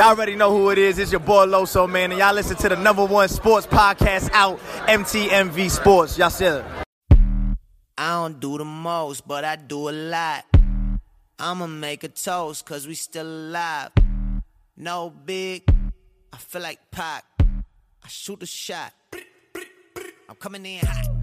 Y'all already know who it is. It's your boy Loso, man. And y'all listen to the number one sports podcast out, MTMV Sports. Y'all see it. I don't do the most, but I do a lot. I'ma make a toast, cause we still alive. No big, I feel like Pac. I shoot a shot. I'm coming in hot.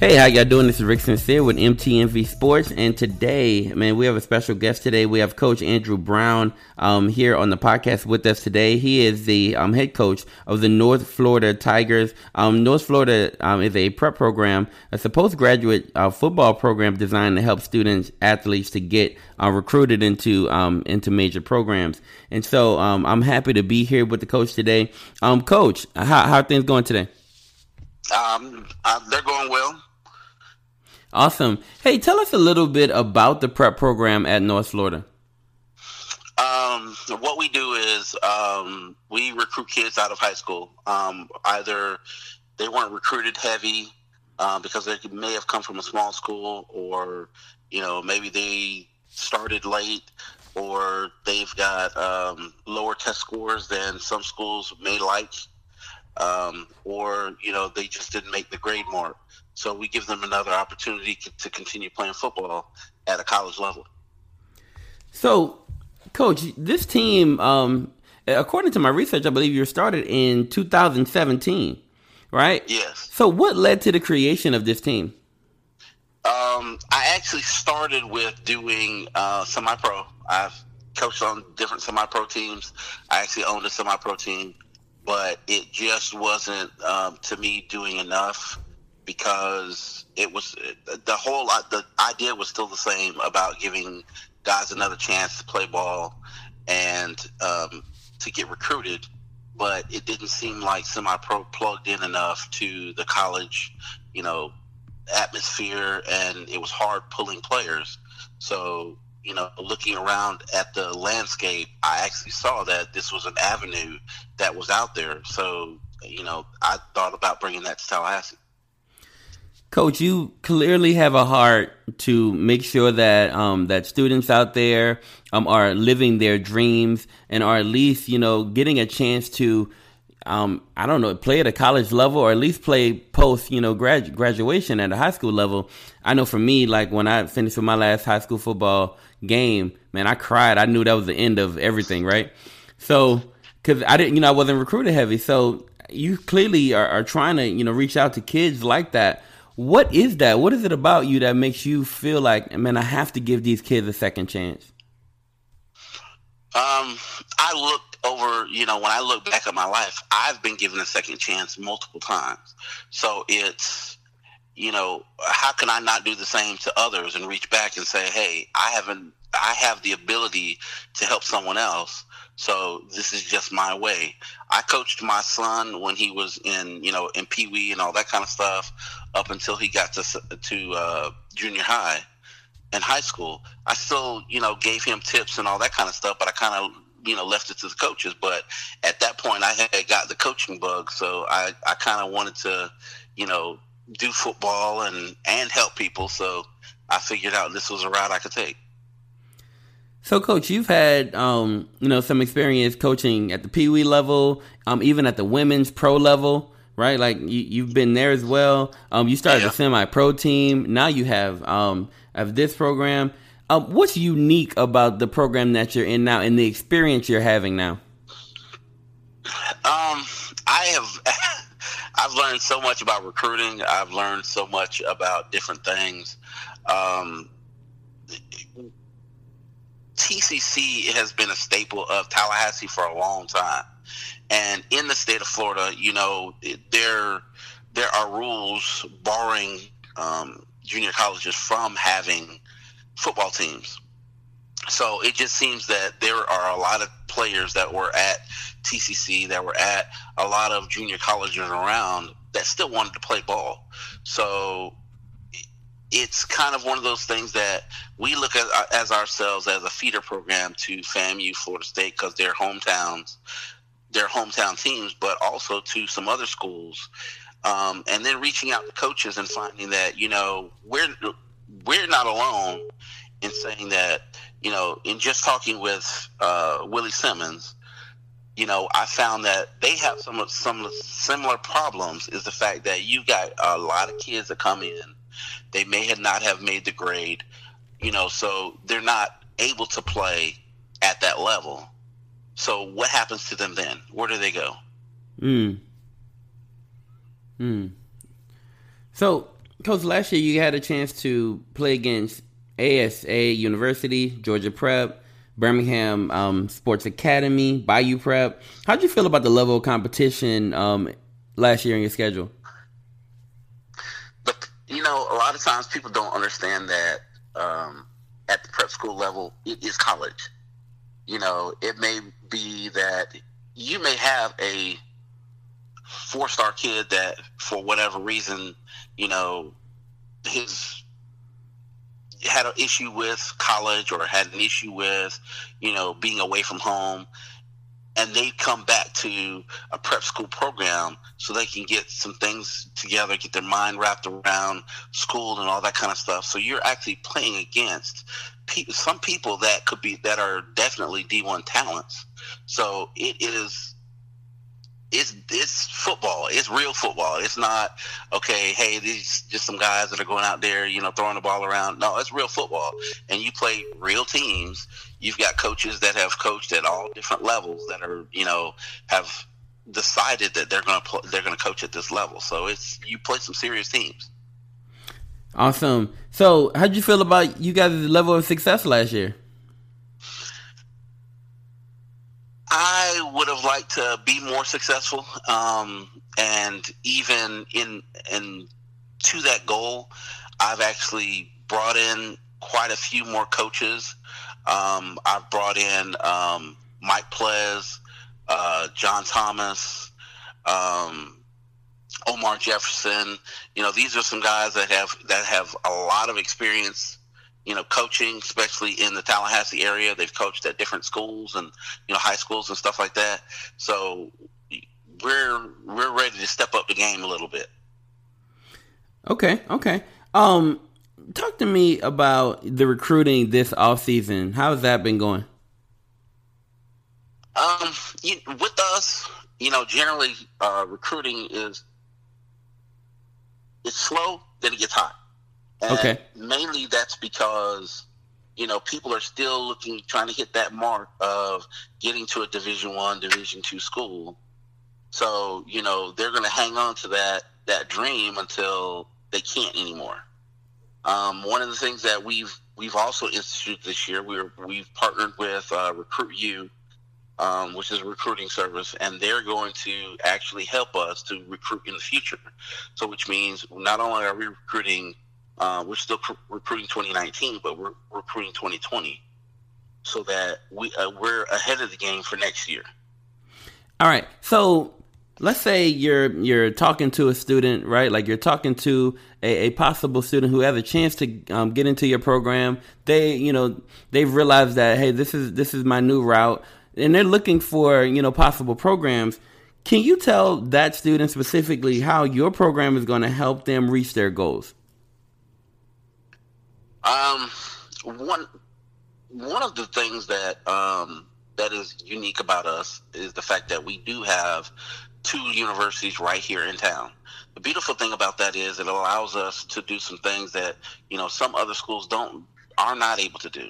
Hey, how y'all doing? This is Rick Sincere with MTMV Sports, and today, man, we have a special guest today. We have Coach Andrew Brown um, here on the podcast with us today. He is the um, head coach of the North Florida Tigers. Um, North Florida um, is a prep program, a postgraduate uh, football program designed to help students, athletes, to get uh, recruited into um, into major programs. And so, um, I'm happy to be here with the coach today. coach, how, how are things going today? Um, uh, they're going well. Awesome. Hey, tell us a little bit about the prep program at North Florida. Um, what we do is um, we recruit kids out of high school. Um, either they weren't recruited heavy uh, because they may have come from a small school, or you know maybe they started late, or they've got um, lower test scores than some schools may like, um, or you know they just didn't make the grade mark. So we give them another opportunity to continue playing football at a college level. So, coach, this team, um, according to my research, I believe you started in 2017, right? Yes. So, what led to the creation of this team? Um, I actually started with doing uh, semi-pro. I've coached on different semi-pro teams. I actually owned a semi-pro team, but it just wasn't um, to me doing enough because it was the whole the idea was still the same about giving guys another chance to play ball and um, to get recruited, but it didn't seem like semi-pro plugged in enough to the college, you know, atmosphere, and it was hard pulling players. So you know, looking around at the landscape, I actually saw that this was an avenue that was out there. So, you know, I thought about bringing that to Tallahassee. Coach, you clearly have a heart to make sure that um, that students out there um, are living their dreams and are at least you know getting a chance to um, I don't know play at a college level or at least play post you know grad- graduation at a high school level. I know for me, like when I finished with my last high school football game, man, I cried. I knew that was the end of everything, right? So because I didn't, you know, I wasn't recruited heavy, so you clearly are, are trying to you know reach out to kids like that what is that? What is it about you that makes you feel like, man, I have to give these kids a second chance? Um, I looked over, you know, when I look back at my life, I've been given a second chance multiple times. So it's, you know, how can I not do the same to others and reach back and say, hey, I haven't, I have the ability to help someone else. So this is just my way. I coached my son when he was in, you know, in Pee Wee and all that kind of stuff, up until he got to to uh, junior high and high school. I still, you know, gave him tips and all that kind of stuff, but I kind of, you know, left it to the coaches. But at that point, I had got the coaching bug, so I, I kind of wanted to, you know, do football and and help people. So I figured out this was a route I could take. So, coach, you've had um, you know some experience coaching at the Pee Wee level, um, even at the women's pro level, right? Like you, have been there as well. Um, you started yeah. a semi-pro team. Now you have um, have this program. Um, what's unique about the program that you're in now and the experience you're having now? Um, I have. I've learned so much about recruiting. I've learned so much about different things. Um, TCC has been a staple of Tallahassee for a long time, and in the state of Florida, you know, there there are rules barring um, junior colleges from having football teams. So it just seems that there are a lot of players that were at TCC, that were at a lot of junior colleges around that still wanted to play ball. So it's kind of one of those things that we look at uh, as ourselves as a feeder program to FAMU, Florida State, because they're hometowns, they're hometown teams, but also to some other schools. Um, and then reaching out to coaches and finding that you know we're we're not alone in saying that you know, in just talking with uh, Willie Simmons, you know, I found that they have some some similar problems. Is the fact that you got a lot of kids that come in, they may have not have made the grade, you know, so they're not able to play at that level. So what happens to them then? Where do they go? Hmm. Hmm. So, coach, last year you had a chance to play against ASA University, Georgia Prep, Birmingham um, Sports Academy, Bayou Prep. How'd you feel about the level of competition um, last year in your schedule? But you know, a lot of times people don't understand that um, at the prep school level, it is college. You know, it may be that you may have a four star kid that, for whatever reason, you know, his had an issue with college or had an issue with, you know, being away from home, and they come back to a prep school program so they can get some things together, get their mind wrapped around school and all that kind of stuff. So you're actually playing against pe- some people that could be that are definitely D1 talents. So it is it's it's football. It's real football. It's not okay. Hey, these just some guys that are going out there, you know, throwing the ball around. No, it's real football, and you play real teams. You've got coaches that have coached at all different levels that are, you know, have decided that they're going to pl- they're going to coach at this level. So it's you play some serious teams. Awesome. So, how'd you feel about you guys' level of success last year? I liked to be more successful, um, and even in in to that goal, I've actually brought in quite a few more coaches. Um, I've brought in um, Mike Plez, uh, John Thomas, um, Omar Jefferson. You know, these are some guys that have that have a lot of experience you know, coaching, especially in the Tallahassee area. They've coached at different schools and you know high schools and stuff like that. So we're we're ready to step up the game a little bit. Okay, okay. Um, talk to me about the recruiting this off season. How's that been going? Um, you, with us, you know, generally uh, recruiting is it's slow, then it gets hot. And okay. Mainly that's because you know people are still looking, trying to hit that mark of getting to a Division One, Division Two school. So you know they're going to hang on to that that dream until they can't anymore. Um, one of the things that we've we've also instituted this year, we're we've partnered with uh, Recruit U, um, which is a recruiting service, and they're going to actually help us to recruit in the future. So, which means not only are we recruiting uh, we're still pr- recruiting 2019, but we're recruiting 2020, so that we uh, we're ahead of the game for next year. All right, so let's say you're you're talking to a student, right? Like you're talking to a, a possible student who has a chance to um, get into your program. They, you know, they've realized that hey, this is this is my new route, and they're looking for you know possible programs. Can you tell that student specifically how your program is going to help them reach their goals? Um, one one of the things that um, that is unique about us is the fact that we do have two universities right here in town. The beautiful thing about that is it allows us to do some things that you know some other schools don't are not able to do.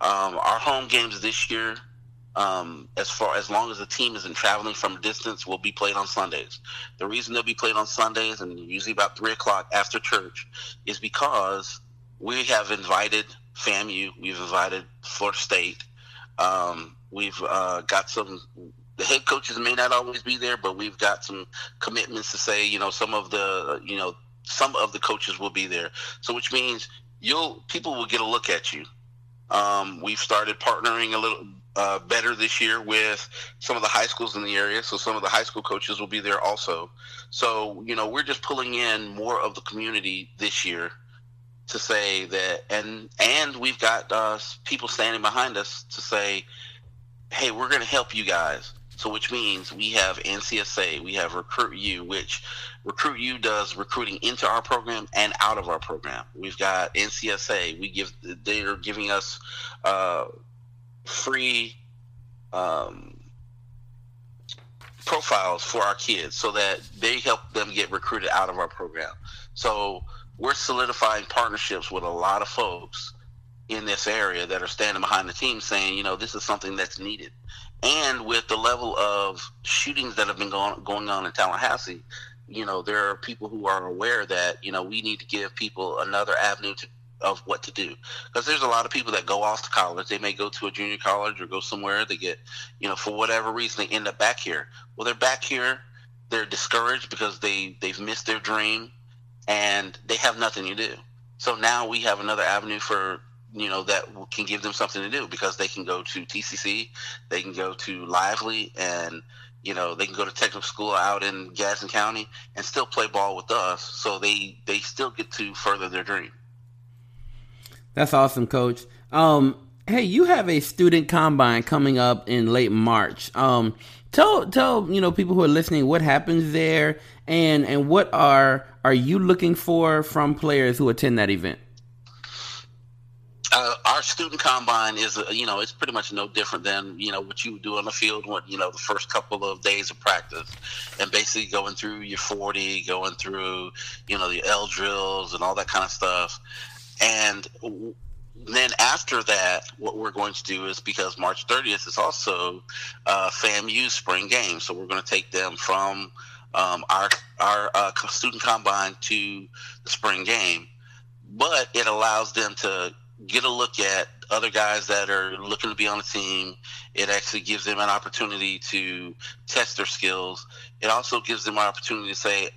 Um, our home games this year, um, as far as long as the team isn't traveling from a distance, will be played on Sundays. The reason they'll be played on Sundays and usually about three o'clock after church is because we have invited FAMU, we've invited Florida State, um, we've uh, got some. The head coaches may not always be there, but we've got some commitments to say, you know, some of the, you know, some of the coaches will be there. So, which means you'll people will get a look at you. Um, we've started partnering a little uh, better this year with some of the high schools in the area. So some of the high school coaches will be there also. So you know, we're just pulling in more of the community this year to say that, and and we've got uh, people standing behind us to say, "Hey, we're going to help you guys." So, which means we have NCSA, we have Recruit U, which Recruit U does recruiting into our program and out of our program. We've got NCSA. We give they are giving us uh, free um, profiles for our kids so that they help them get recruited out of our program. So we're solidifying partnerships with a lot of folks in this area that are standing behind the team saying, you know, this is something that's needed. And with the level of shootings that have been going, going on in Tallahassee, you know, there are people who are aware that, you know, we need to give people another avenue to, of what to do. Because there's a lot of people that go off to college. They may go to a junior college or go somewhere. They get, you know, for whatever reason, they end up back here. Well, they're back here. They're discouraged because they, they've missed their dream and they have nothing to do. So now we have another avenue for you know that can give them something to do because they can go to TCC, they can go to Lively, and you know they can go to technical school out in Gadsden County and still play ball with us. So they they still get to further their dream. That's awesome, Coach. Um, hey, you have a student combine coming up in late March. Um, tell tell you know people who are listening what happens there and and what are are you looking for from players who attend that event? Uh, our student combine is, uh, you know, it's pretty much no different than, you know, what you do on the field, what, you know, the first couple of days of practice and basically going through your 40, going through, you know, the L drills and all that kind of stuff. And then after that, what we're going to do is because March 30th is also uh, FAMU spring game. So we're going to take them from um, our, our uh, student combine to the spring game. But it allows them to get a look at other guys that are looking to be on the team. It actually gives them an opportunity to test their skills. It also gives them an opportunity to say,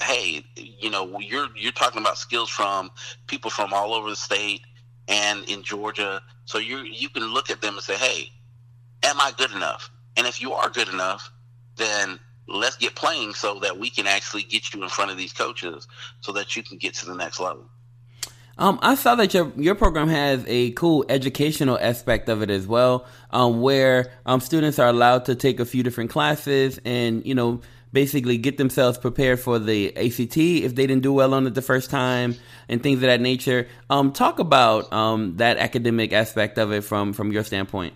"Hey, you know, you're you're talking about skills from people from all over the state and in Georgia. So you you can look at them and say, "Hey, am I good enough?" And if you are good enough, then let's get playing so that we can actually get you in front of these coaches so that you can get to the next level. Um, I saw that your your program has a cool educational aspect of it as well, um, where um, students are allowed to take a few different classes and you know basically get themselves prepared for the ACT if they didn't do well on it the first time and things of that nature. Um, talk about um, that academic aspect of it from from your standpoint.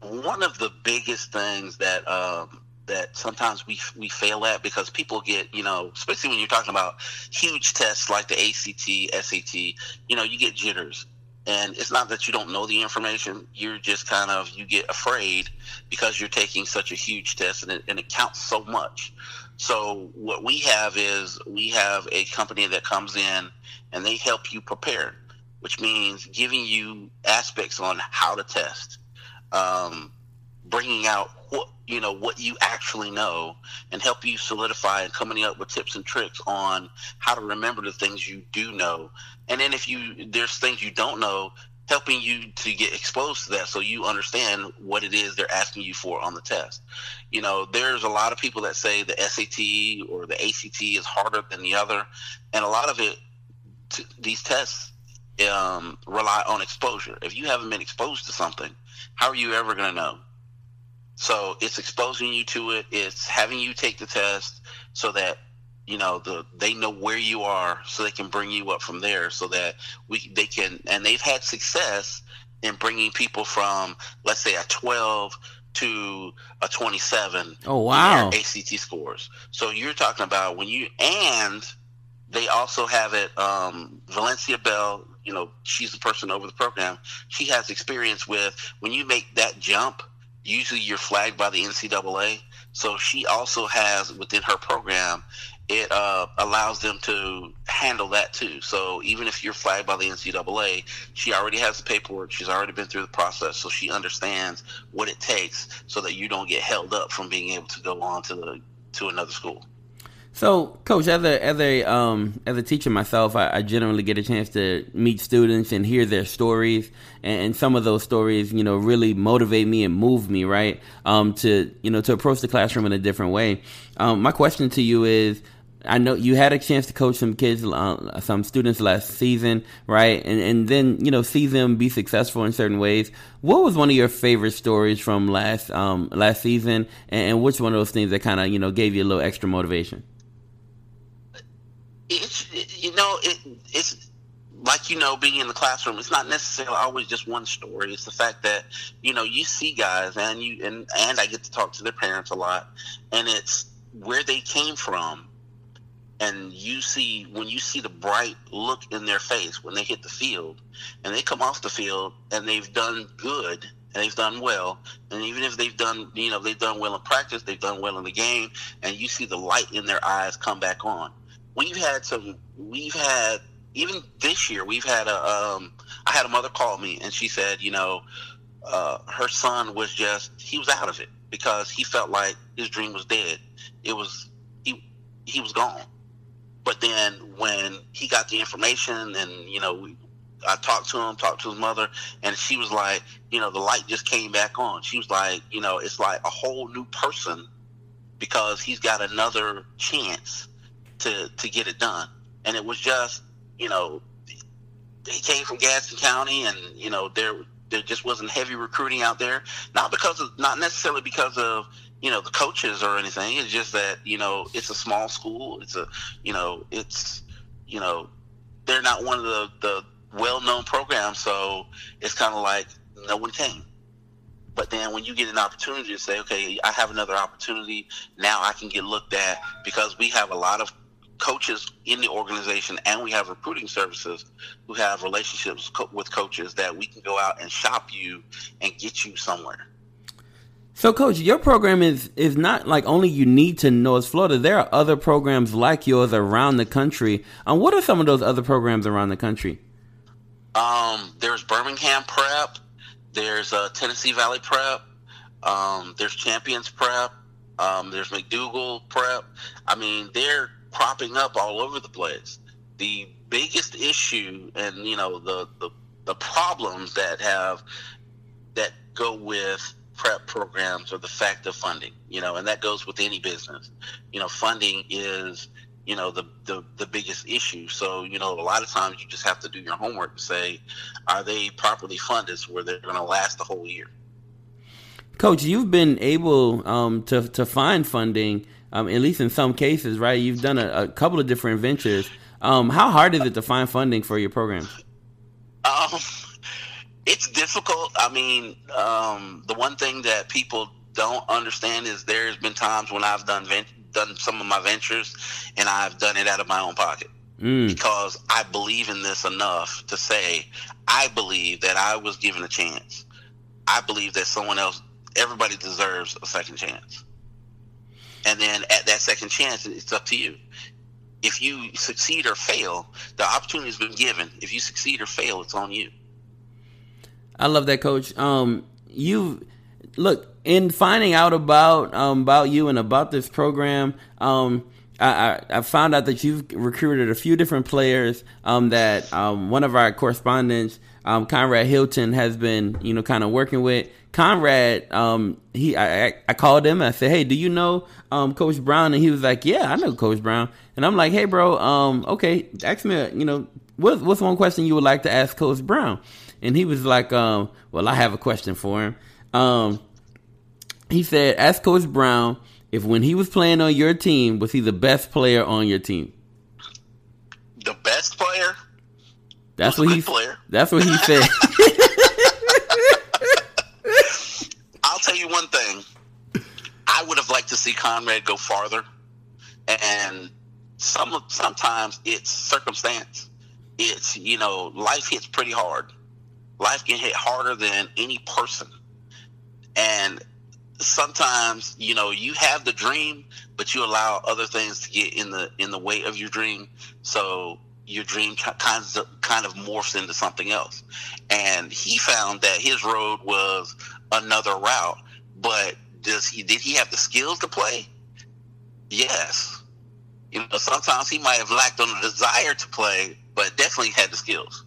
One of the biggest things that um, that sometimes we we fail at because people get you know especially when you're talking about huge tests like the ACT, SAT, you know you get jitters. And it's not that you don't know the information; you're just kind of you get afraid because you're taking such a huge test and it, and it counts so much. So what we have is we have a company that comes in and they help you prepare, which means giving you aspects on how to test, um, bringing out what you know what you actually know and help you solidify and coming up with tips and tricks on how to remember the things you do know. And then if you there's things you don't know helping you to get exposed to that so you understand what it is they're asking you for on the test. You know there's a lot of people that say the sat or the act is harder than the other. And a lot of it t- these tests um, rely on exposure. If you haven't been exposed to something how are you ever going to know so it's exposing you to it. It's having you take the test so that you know the they know where you are, so they can bring you up from there, so that we they can and they've had success in bringing people from let's say a 12 to a 27 oh wow. ACT scores. So you're talking about when you and they also have it um, Valencia Bell you know she's the person over the program. She has experience with when you make that jump usually you're flagged by the NCAA. So she also has within her program, it uh, allows them to handle that too. So even if you're flagged by the NCAA, she already has the paperwork. She's already been through the process, so she understands what it takes so that you don't get held up from being able to go on to the to another school. So, coach, as a as a um, as a teacher myself, I, I, generally get a chance to meet students and hear their stories, and, and, some of those stories, you know, really motivate me and move me, right? Um, to you know, to approach the classroom in a different way. Um, my question to you is, I know you had a chance to coach some kids, uh, some students last season, right? And and then you know see them be successful in certain ways. What was one of your favorite stories from last um, last season, and, and which one of those things that kind of you know gave you a little extra motivation? It's you know it, it's like you know being in the classroom. It's not necessarily always just one story. It's the fact that you know you see guys and you and and I get to talk to their parents a lot, and it's where they came from and you see when you see the bright look in their face when they hit the field and they come off the field and they've done good and they've done well and even if they've done you know they've done well in practice they've done well in the game and you see the light in their eyes come back on we've had some we've had even this year we've had a um i had a mother call me and she said you know uh her son was just he was out of it because he felt like his dream was dead it was he he was gone but then when he got the information and, you know, we, I talked to him, talked to his mother, and she was like, you know, the light just came back on. She was like, you know, it's like a whole new person because he's got another chance to to get it done. And it was just, you know, he came from Gadsden County, and you know, there there just wasn't heavy recruiting out there. Not because of, not necessarily because of you know the coaches or anything. It's just that you know it's a small school. It's a you know it's you know they're not one of the the well known programs, so it's kind of like no one came. But then when you get an opportunity to say, okay, I have another opportunity, now I can get looked at because we have a lot of coaches in the organization and we have recruiting services who have relationships co- with coaches that we can go out and shop you and get you somewhere. So, coach, your program is is not like only unique to North Florida. There are other programs like yours around the country. Um, what are some of those other programs around the country? Um, there's Birmingham Prep. There's uh, Tennessee Valley Prep. Um, there's Champions Prep. Um, there's McDougal Prep. I mean, they're cropping up all over the place. The biggest issue, and you know, the the, the problems that have that go with prep programs or the fact of funding, you know, and that goes with any business. You know, funding is, you know, the, the, the biggest issue. So, you know, a lot of times you just have to do your homework and say, are they properly funded so where they're going to last the whole year? Coach, you've been able um, to, to find funding, um, at least in some cases, right? You've done a, a couple of different ventures. Um, how hard is it to find funding for your programs? Um, it's difficult. I mean, um, the one thing that people don't understand is there's been times when I've done vent- done some of my ventures, and I've done it out of my own pocket mm. because I believe in this enough to say I believe that I was given a chance. I believe that someone else, everybody deserves a second chance. And then at that second chance, it's up to you. If you succeed or fail, the opportunity has been given. If you succeed or fail, it's on you. I love that, Coach. Um, you look in finding out about um, about you and about this program. Um, I, I, found out that you've recruited a few different players. Um, that um, one of our correspondents, um, Conrad Hilton, has been you know kind of working with. Conrad, um, he I, I called him. I said, "Hey, do you know um, Coach Brown?" And he was like, "Yeah, I know Coach Brown." And I'm like, "Hey, bro, um, okay, ask me, you know, what, what's one question you would like to ask Coach Brown?" and he was like, um, "Well, I have a question for him." Um, he said, "Ask Coach Brown if when he was playing on your team, was he the best player on your team?" The best player. That's what he. Player. That's what he said. I'll tell you one thing. I would have liked to see Conrad go farther, and some sometimes it's circumstance. It's you know life hits pretty hard, life can hit harder than any person. And sometimes, you know, you have the dream, but you allow other things to get in the in the way of your dream. So your dream kind of kind of morphs into something else. And he found that his road was another route, but does he did he have the skills to play? Yes. You know, sometimes he might have lacked on the desire to play, but definitely had the skills.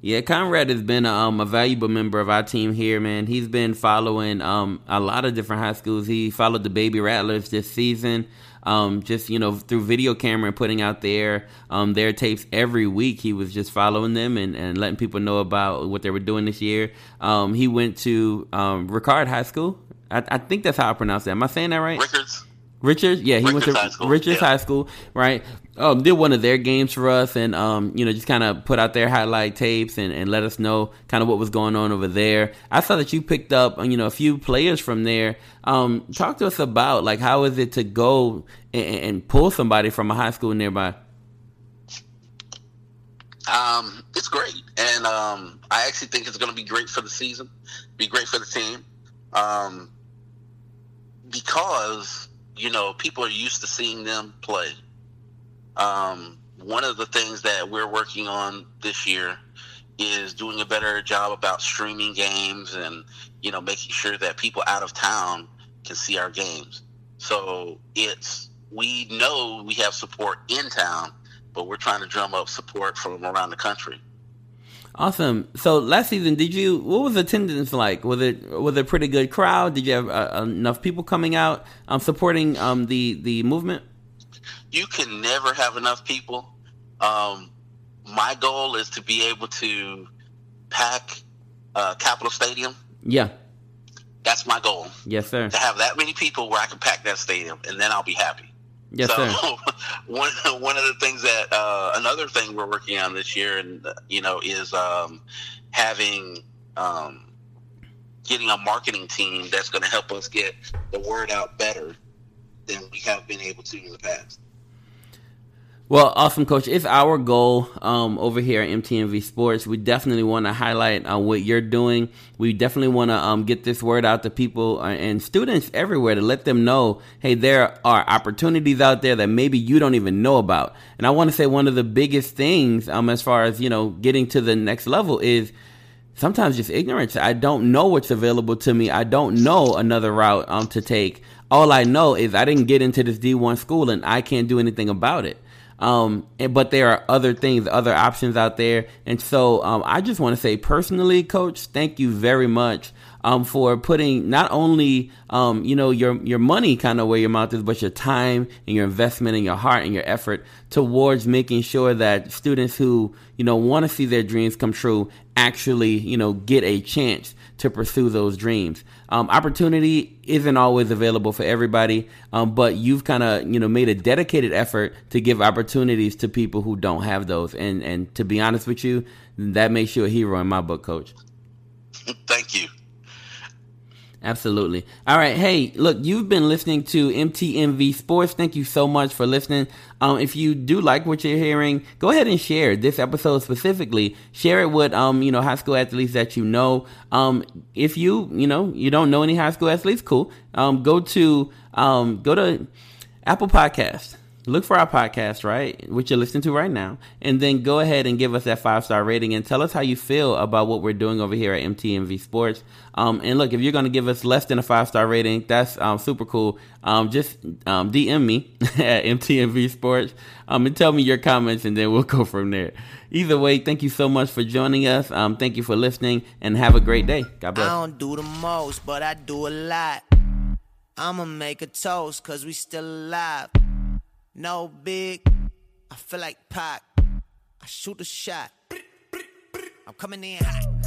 Yeah, Conrad has been um, a valuable member of our team here, man. He's been following um, a lot of different high schools. He followed the Baby Rattlers this season. um, just you know through video camera and putting out their um, their tapes every week. He was just following them and, and letting people know about what they were doing this year. Um, he went to um, Ricard High School. I, I, think that's how I pronounce that. Am I saying that right? Rickards. Richards, yeah, he Richards went to High School, Richards yeah. High School, right? Um, did one of their games for us, and um, you know, just kind of put out their highlight tapes and, and let us know kind of what was going on over there. I saw that you picked up, you know, a few players from there. Um, talk to us about like how is it to go and, and pull somebody from a high school nearby? Um, it's great, and um, I actually think it's going to be great for the season, be great for the team, um, because you know people are used to seeing them play. Um, one of the things that we're working on this year is doing a better job about streaming games and you know making sure that people out of town can see our games. So it's we know we have support in town, but we're trying to drum up support from around the country. Awesome. So last season, did you? What was attendance like? Was it was it a pretty good crowd? Did you have uh, enough people coming out um, supporting um, the the movement? You can never have enough people. Um, my goal is to be able to pack uh, Capitol Stadium. Yeah. That's my goal. Yes, sir. To have that many people where I can pack that stadium, and then I'll be happy. Yes, so sir. one one of the things that uh, another thing we're working on this year, and you know, is um, having um, getting a marketing team that's going to help us get the word out better than we have been able to in the past. Well, awesome, coach. It's our goal um, over here at MTMV Sports. We definitely want to highlight uh, what you're doing. We definitely want to um, get this word out to people uh, and students everywhere to let them know, hey, there are opportunities out there that maybe you don't even know about. And I want to say one of the biggest things, um, as far as you know, getting to the next level is sometimes just ignorance. I don't know what's available to me. I don't know another route um, to take. All I know is I didn't get into this D1 school and I can't do anything about it. Um, and, but there are other things, other options out there. And so, um, I just want to say personally, coach, thank you very much, um, for putting not only, um, you know, your, your money kind of where your mouth is, but your time and your investment and your heart and your effort towards making sure that students who, you know, want to see their dreams come true actually, you know, get a chance to pursue those dreams. Um, opportunity isn't always available for everybody, um, but you've kind of you know made a dedicated effort to give opportunities to people who don't have those. And and to be honest with you, that makes you a hero in my book, Coach. Thank you. Absolutely. All right. Hey, look, you've been listening to MTMV Sports. Thank you so much for listening. Um, if you do like what you're hearing, go ahead and share this episode specifically. Share it with, um, you know, high school athletes that you know. Um, if you, you know, you don't know any high school athletes, cool. Um, go to, um, go to Apple Podcast look for our podcast, right, which you're listening to right now, and then go ahead and give us that five star rating and tell us how you feel about what we're doing over here at MTMV Sports. Um, and look, if you're going to give us less than a five star rating, that's um, super cool. Um, just um, DM me at MTMV Sports um, and tell me your comments, and then we'll go from there. Either way, thank you so much for joining us. Um, thank you for listening, and have a great day. God bless. I don't do the most, but I do a lot. I'ma make a toast, cause we still alive. No big, I feel like Pac. I shoot a shot. I'm coming in hot.